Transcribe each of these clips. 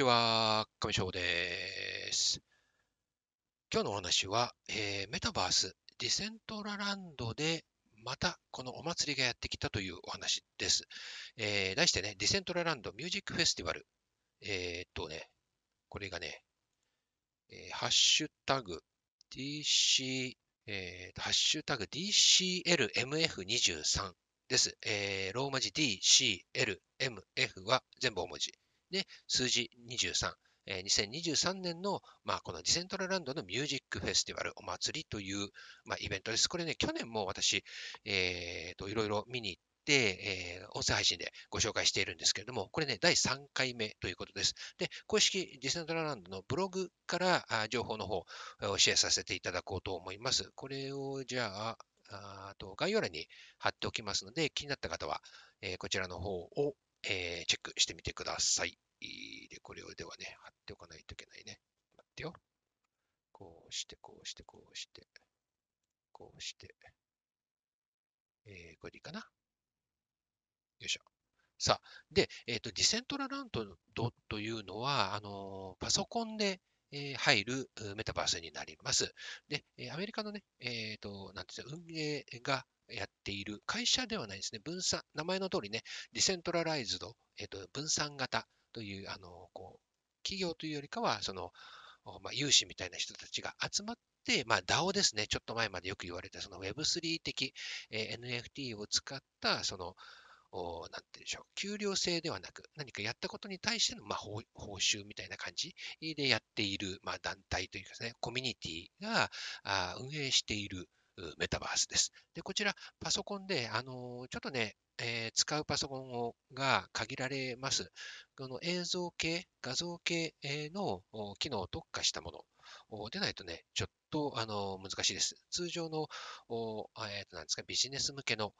ちは、上翔です。今日のお話は、えー、メタバース、ディセントラランドでまたこのお祭りがやってきたというお話です。えー、題してね、ディセントラランドミュージックフェスティバル。えー、っとね、これがね、えー、ハッシュタグ DC、えー、ハッシュタグ DCLMF23 です。えー、ローマ字 DCLMF は全部大文字。で、数字23。え、2023年の、まあ、このディセントラランドのミュージックフェスティバルお祭りという、まあ、イベントです。これね、去年も私、えー、と、いろいろ見に行って、えー、音声配信でご紹介しているんですけれども、これね、第3回目ということです。で、公式ディセントラランドのブログからあ情報の方をシェアさせていただこうと思います。これをじゃあ、あと概要欄に貼っておきますので、気になった方は、えー、こちらの方をえー、チェックしてみてください。で、これをではね、貼っておかないといけないね。待ってよ。こうして、こうして、こうして、こうして、えー、これでいいかな？よいしょ。さあ、で、えっ、ー、と、ディセントラランドというのは、あのパソコンで、えー、入るメタバースになります。で、アメリカのね、えっ、ー、と、なんていうの運営がやっている会社ではないですね。分散、名前の通りね、ディセントラライズド、えっ、ー、と、分散型という、あの、こう、企業というよりかは、その、まあ、有志みたいな人たちが集まって、まあ、DAO ですね。ちょっと前までよく言われた、その Web3 的、えー、NFT を使った、その、おなんていうんでしょう、給料制ではなく、何かやったことに対しての、まあ、報酬みたいな感じでやっている、まあ、団体というかですね、コミュニティがあ運営しているメタバースです。で、こちら、パソコンで、あのちょっとね、えー、使うパソコンをが限られます。この映像系、画像系の機能を特化したものでないとね、ちょっとあの難しいです。通常の、えー、となんですかビジネス向けの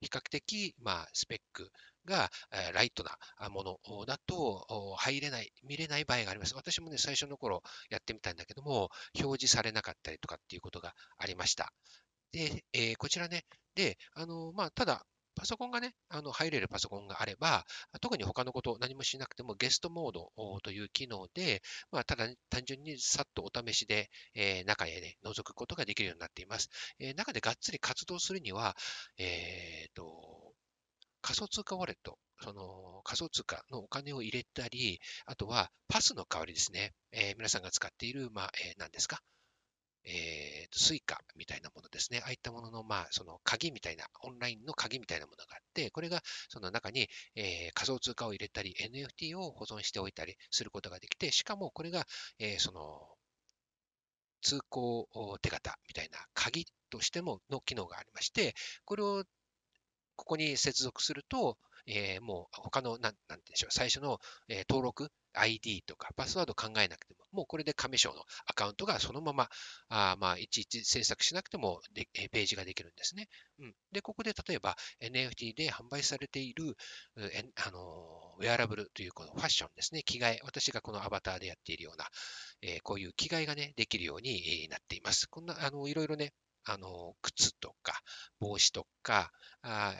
比較的、まあ、スペックが、えライトなものだと入れない、見れない場合があります。私もね、最初の頃やってみたんだけども、表示されなかったりとかっていうことがありました。で、えー、こちらね、で、あの、まあ、ただ、パソコンがね、あの入れるパソコンがあれば、特に他のこと何もしなくてもゲストモードという機能で、まあ、ただ、単純にさっとお試しで、えー、中へね、覗くことができるようになっています。えー、中でがっつり活動するには、えーと、仮想通貨ウォレット、その仮想通貨のお金を入れたり、あとはパスの代わりですね、えー、皆さんが使っている、まあ、えー、何ですか、えー、 Suica みたいなものですね。ああいったものの、まあ、その鍵みたいな、オンラインの鍵みたいなものがあって、これがその中に、えー、仮想通貨を入れたり、NFT を保存しておいたりすることができて、しかもこれが、えー、その、通行手形みたいな鍵としてもの機能がありまして、これをここに接続すると、えー、もう他の、なん、なんでしょう、最初の、えー、登録、ID とかパスワード考えなくても、もうこれで亀賞のアカウントがそのまま、あまあ、いちいち制作しなくてもでページができるんですね。うん、で、ここで例えば NFT で販売されている、えあのウェアラブルというこのファッションですね、着替え、私がこのアバターでやっているような、えー、こういう着替えがね、できるようになっています。こんな、あの、いろいろね、あの、靴とか、帽子とか、あ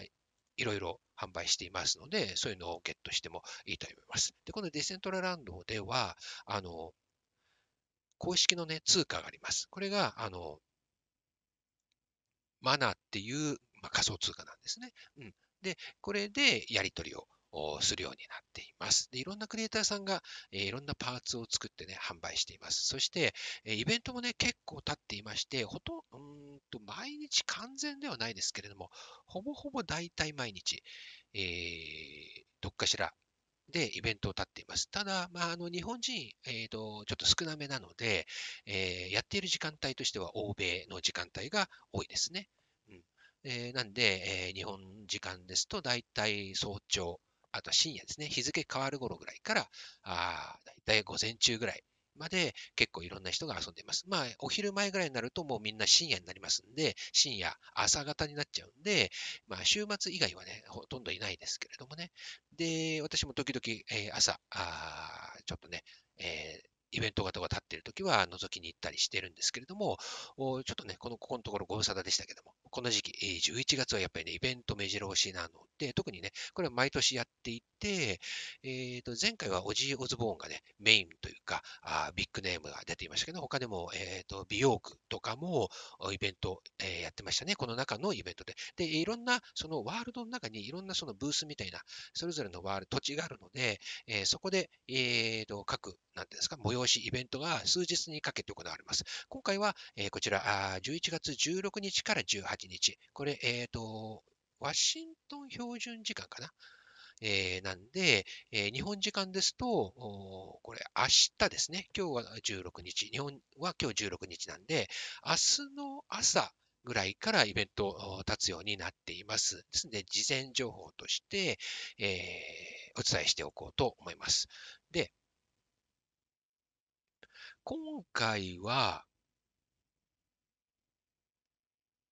いろいろ販売していますので、そういうのをゲットしてもいいと思います。で、このディセントラランドでは、あの、公式のね、通貨があります。これが、あの、マナっていう、まあ、仮想通貨なんですね。うん。で、これでやり取りをするようになっています。でいろんなクリエイターさんが、えいろんなパーツを作ってね、販売しています。そして、えイベントもね、結構経っていまして、ほとんど毎日完全ではないですけれども、ほぼほぼ大体毎日、えー、どっかしらでイベントを立っています。ただ、まあ、あの日本人、えーと、ちょっと少なめなので、えー、やっている時間帯としては欧米の時間帯が多いですね。うんえー、なんで、えー、日本時間ですと大体早朝、あとは深夜ですね、日付変わる頃ぐらいから、あだいたい午前中ぐらいまで結構いろんな人が遊んでいます。まあ、お昼前ぐらいになるともうみんな深夜になりますんで、深夜、朝方になっちゃうんで、まあ、週末以外はね、ほとんどいないですけれどもね。で、私も時々、えー、朝、あちょっとね、えーイベント型が立っているときは覗きに行ったりしているんですけれども、ちょっとね、この、ここのところご無沙汰でしたけども、この時期、11月はやっぱりね、イベント目白押しなのて、特にね、これは毎年やっていて、えー、と前回はオジー・オズボーンがね、メインというか、あビッグネームが出ていましたけど、他でも、えー、と美容区とかもイベント、えー、やってましたね。この中のイベントで。で、いろんな、そのワールドの中にいろんなそのブースみたいな、それぞれのワールド、土地があるので、えー、そこで、えー、と各、なんていうんですか、模様催し、イベントが数日にかけて行われます。今回は、え、こちらあ、11月16日から18日。これ、えっ、ー、と、ワシントン標準時間かな。えー、なんで、えー、日本時間ですと、これ明日ですね。今日は16日。日本は今日16日なんで、明日の朝ぐらいからイベントを立つようになっています。ですので、事前情報として、えー、お伝えしておこうと思います。で、今回は、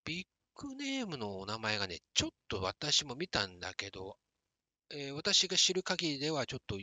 ビッグネームのお名前がね、ちょっと私も見たんだけど、えー、私が知る限りではちょっと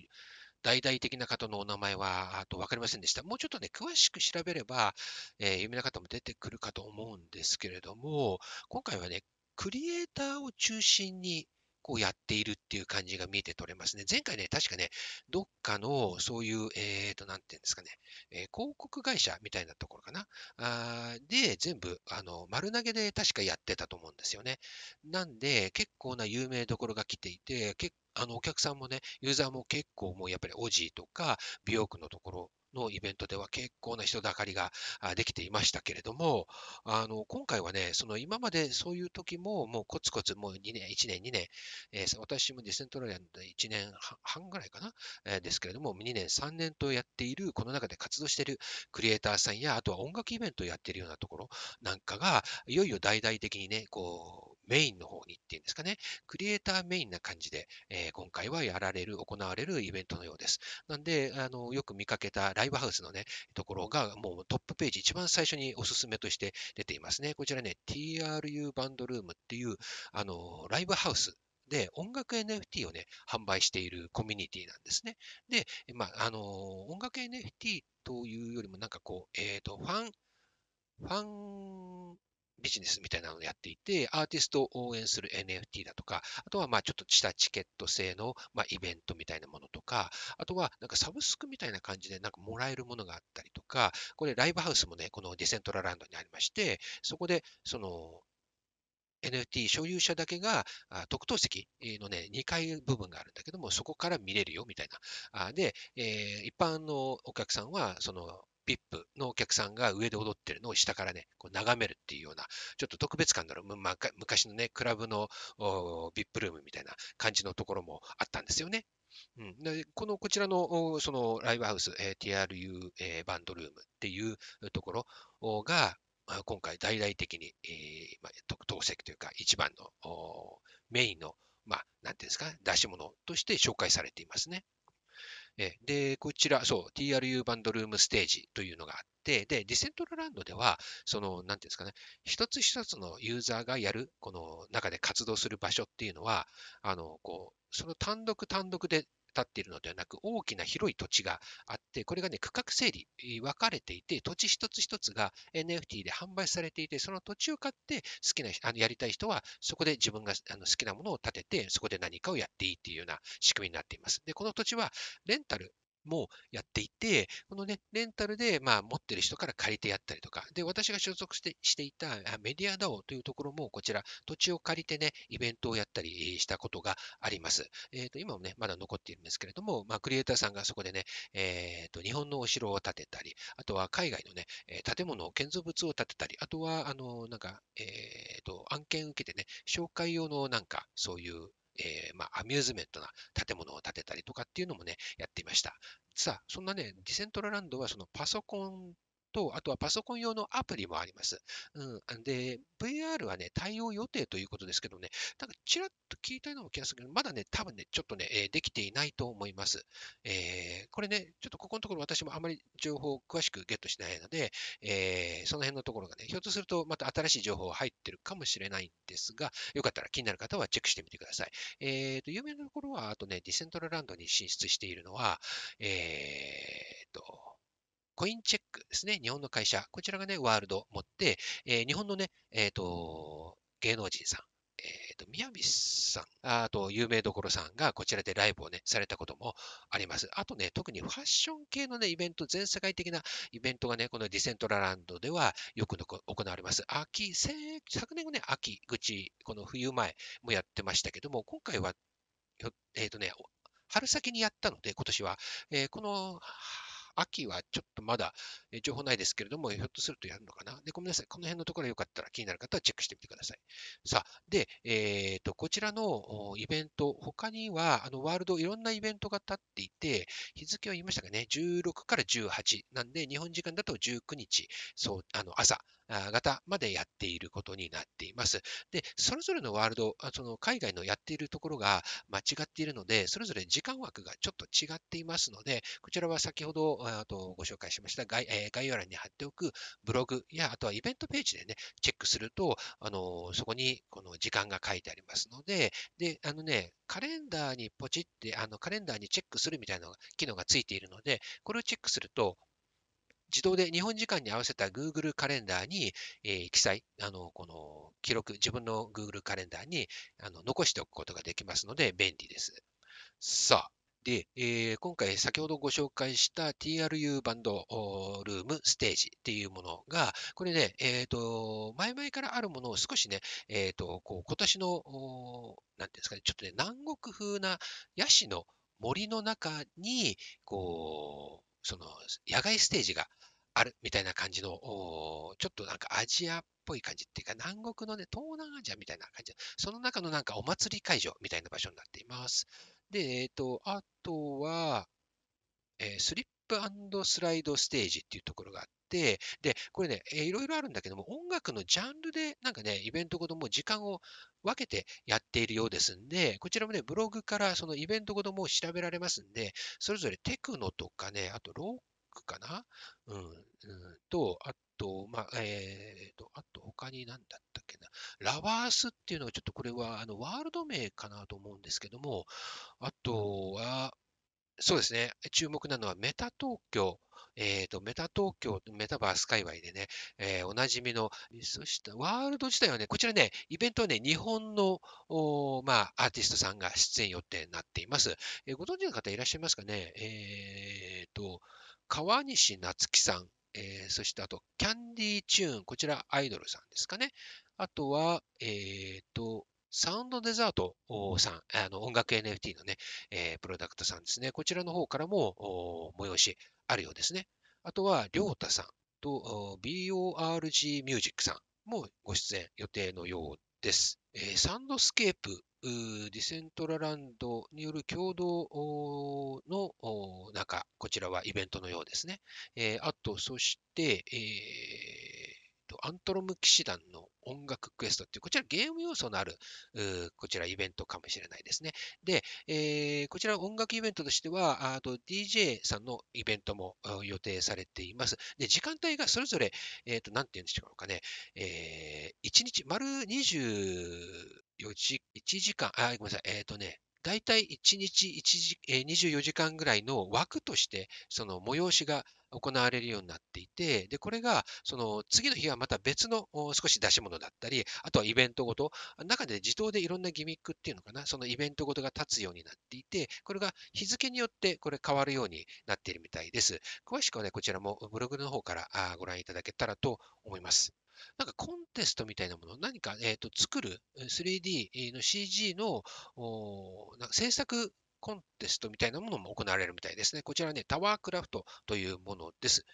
大々的な方のお名前はあと分かりませんでした。もうちょっとね、詳しく調べれば、えー、有名な方も出てくるかと思うんですけれども、今回はね、クリエイターを中心にこうやっているっていう感じが見えて取れますね。前回ね、確かね、どっかのそういう、えっ、ー、と、なんていうんですかね、えー、広告会社みたいなところかな。あで、全部、あの、丸投げで確かやってたと思うんですよね。なんで、結構な有名どころが来ていて、結あのお客さんもね、ユーザーも結構もうやっぱりオジーとか美容区のところのイベントでは結構な人だかりができていましたけれども、あの今回はね、その今までそういう時ももうコツコツもう2年、1年、2年、えー、私もディセントラリアンで1年半ぐらいかな、えー、ですけれども、2年、3年とやっている、この中で活動しているクリエイターさんや、あとは音楽イベントをやっているようなところなんかが、いよいよ大々的にね、こう、メインの方にっていうんですかね、クリエイターメインな感じで、えー、今回はやられる、行われるイベントのようです。なんで、あの、よく見かけたライブハウスのね、ところが、もうトップページ、一番最初におすすめとして出ていますね。こちらね、TRU バンドルームっていう、あの、ライブハウスで、音楽 NFT をね、販売しているコミュニティなんですね。で、まあ、あの、音楽 NFT というよりも、なんかこう、えっ、ー、と、ファン、ファンビジネスみたいなのをやっていて、アーティストを応援する NFT だとか、あとはまあちょっとしたチケット制のまあイベントみたいなものとか、あとはなんかサブスクみたいな感じでなんかもらえるものがあったりとか、これライブハウスもね、このディセントラランドにありまして、そこでその NFT 所有者だけが特等席のね、2階部分があるんだけども、そこから見れるよみたいな。で、え、一般のお客さんは、その VIP のお客さんが上で踊ってるのを下からね、こう眺めるっていうような、ちょっと特別感のある、ま、昔のね、クラブの VIP ルームみたいな感じのところもあったんですよね。うん、でこのこちらのそのライブハウス、えー、TRU、えー、バンドルームっていうところが、今回大々的に、えーまあ、特等席というか一番のメインの、まあ、なんていうんですか、出し物として紹介されていますね。えで、こちら、そう、TRU バンドルームステージというのがあって、で、ディセントラランドでは、その、なんていうんですかね、一つ一つのユーザーがやる、この中で活動する場所っていうのは、あの、こう、その単独単独で立っているのではなく、大きな広い土地があって、これがね、区画整理、分かれていて、土地一つ一つが NFT で販売されていて、その土地を買って好きな、あのやりたい人は、そこで自分があの好きなものを建てて、そこで何かをやっていいっていうような仕組みになっています。で、この土地はレンタルもやっていて、このね、レンタルで、まあ、持ってる人から借りてやったりとか、で、私が所属してしていたメディア DAO というところも、こちら、土地を借りてね、イベントをやったりしたことがあります。えっ、ー、と、今もね、まだ残っているんですけれども、まあ、クリエイターさんがそこでね、えっ、ー、と、日本のお城を建てたり、あとは海外のね、建物、建造物を建てたり、あとは、あの、なんか、えっ、ー、と、案件受けてね、紹介用のなんか、そういうえー、まあ、アミューズメントな建物を建てたりとかっていうのもね、やっていました。さあ、そんなね、ディセントラランドはそのパソコンと、あとはパソコン用のアプリもあります。うん、で、VR はね、対応予定ということですけどね、なんかちらっと聞いたような気がするけど、まだね、多分ね、ちょっとね、え、できていないと思います。えー、これね、ちょっとここのところ私もあまり情報を詳しくゲットしないので、えー、その辺のところがね、ひょっとするとまた新しい情報が入ってるかもしれないんですが、よかったら気になる方はチェックしてみてください。えーと、有名なところは、あとね、ディセントラランドに進出しているのは、えーと、コインチェックですね。日本の会社。こちらがね、ワールド持って、えー、日本のね、えっ、ー、と、芸能人さん、えー、と、宮城さん、あと、有名どころさんがこちらでライブをね、されたこともあります。あとね、特にファッション系のね、イベント、全世界的なイベントがね、このディセントラランドではよく行われます。秋、昨年はね、秋口、この冬前もやってましたけども、今回は、えっ、とね、春先にやったので、今年は、えー、この秋はちょっとまだ情報ないですけれども、ひょっとするとやるのかな。で、ごめんなさい。この辺のところよかったら気になる方はチェックしてみてください。さあ、で、えっ、ー、と、こちらのイベント、他には、あの、ワールドいろんなイベントが立っていて、日付は言いましたかね、16から18なんで、日本時間だと19日、そう、あの、朝、型までやっていることになっています。で、それぞれのワールド、その海外のやっているところが間違っているので、それぞれ時間枠がちょっと違っていますので、こちらは先ほどあとご紹介しました概,、え、概要欄に貼っておくブログや、あとはイベントページでね、チェックすると、あのそこにこの時間が書いてありますので、で、あのね、カレンダーにポチって、あのカレンダーにチェックするみたいな機能がついているので、これをチェックすると、自動で日本時間に合わせた Google カレンダーに、えー、記載、あの、この記録、自分の Google カレンダーにあの残しておくことができますので便利です。さあ、で、えー、今回先ほどご紹介した TRU バンドルームステージっていうものが、これね、えっ、ー、と、前々からあるものを少しね、えっ、ー、と、こう今年の、なんていうんですかね、ちょっとね、南国風なヤシの森の中に、こう、その野外ステージがあるみたいな感じの、ちょっとなんかアジアっぽい感じっていうか、南国のね、東南アジアみたいな感じ、その中のなんかお祭り会場みたいな場所になっています。で、えっ、ー、と、あとは、えー、スリップスライドステージっていうところがあって、で、これね、えー、いろいろあるんだけども、音楽のジャンルでなんかね、イベントごとも時間を分けてやっているようですんで、こちらもね、ブログからそのイベントごとも調べられますんで、それぞれテクノとかね、あとロックかな？うん、うん、と、あと、まあ、えー、と、あと他に何だったっけな？ラバースっていうのがちょっとこれはあのワールド名かなと思うんですけども、あとは、そうですね。注目なのはメタ東京。え、ー、と、メタ東京、メタバース界隈でね、えー、おなじみの、そしてワールド自体はね、こちらね、イベントはね、日本の、まあ、アーティストさんが出演予定になっています。えー、ご存知の方いらっしゃいますかね？えっ、と、川西夏樹さん、えー、そしてあと、キャンディーチューン、こちらアイドルさんですかね。あとは、えっ、ー、と、サウンドデザートさん、あの音楽 NFT のね、えー、プロダクトさんですね。こちらの方からも催しあるようですね。あとは、りょうたさんと BORG ミュージックさんもご出演予定のようです。えー、サンドスケープディセントラランドによる共同の中、こちらはイベントのようですね。えー、あと、そして、えーと、アントロム騎士団の音楽クエストっていう、こちらゲーム要素のある、こちらイベントかもしれないですね。で、えー、こちら音楽イベントとしては、あと DJ さんのイベントも予定されています。で、時間帯がそれぞれ、えっ、ー、と、なんて言うんでしょうかね、えー、1日、丸24時、1時間、あ、ごめんなさい、えっ、ー、とね、大体1日1時、えー、24時間ぐらいの枠として、その催しが行われるようになっていて、で、これが、その次の日はまた別の少し出し物だったり、あとはイベントごと、中で自動でいろんなギミックっていうのかな、そのイベントごとが立つようになっていて、これが日付によってこれ変わるようになっているみたいです。詳しくはね、こちらもブログの方からご覧いただけたらと思います。なんかコンテストみたいなもの、何か、えーと、作る 3D の CG の制作コンテストみたいなものも行われるみたいですね。こちらね、タワークラフトというものです。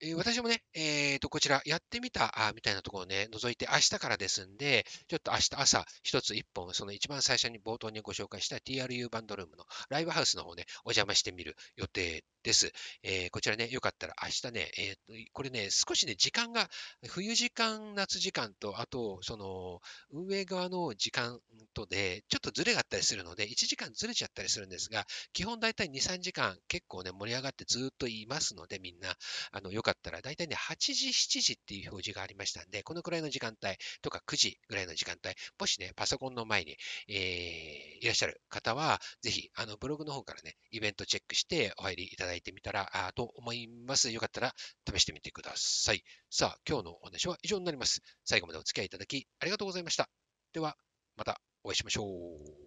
えー、私もね、えー、と、こちらやってみたあみたいなところをね、覗いて明日からですんで、ちょっと明日朝一つ一本、その一番最初に冒頭にご紹介した TRU バンドルームのライブハウスの方ね、お邪魔してみる予定です。えー、こちらね、よかったら明日ね、えー、これね、少しね、時間が、冬時間、夏時間と、あと、その、運営側の時間とで、ちょっとずれがあったりするので、1時間ずれちゃったりするんですが、基本大体2、3時間結構ね、盛り上がってずっといますので、みんな、あの、よかったら、大体ね、8時、7時っていう表示がありましたんで、このくらいの時間帯とか9時ぐらいの時間帯、もしね、パソコンの前に、えー、いらっしゃる方は、ぜひ、あの、ブログの方からね、イベントチェックしてお入りいただいてみたら、あと思います。よかったら試してみてください。さあ、今日のお話は以上になります。最後までお付き合いいただきありがとうございました。では、またお会いしましょう。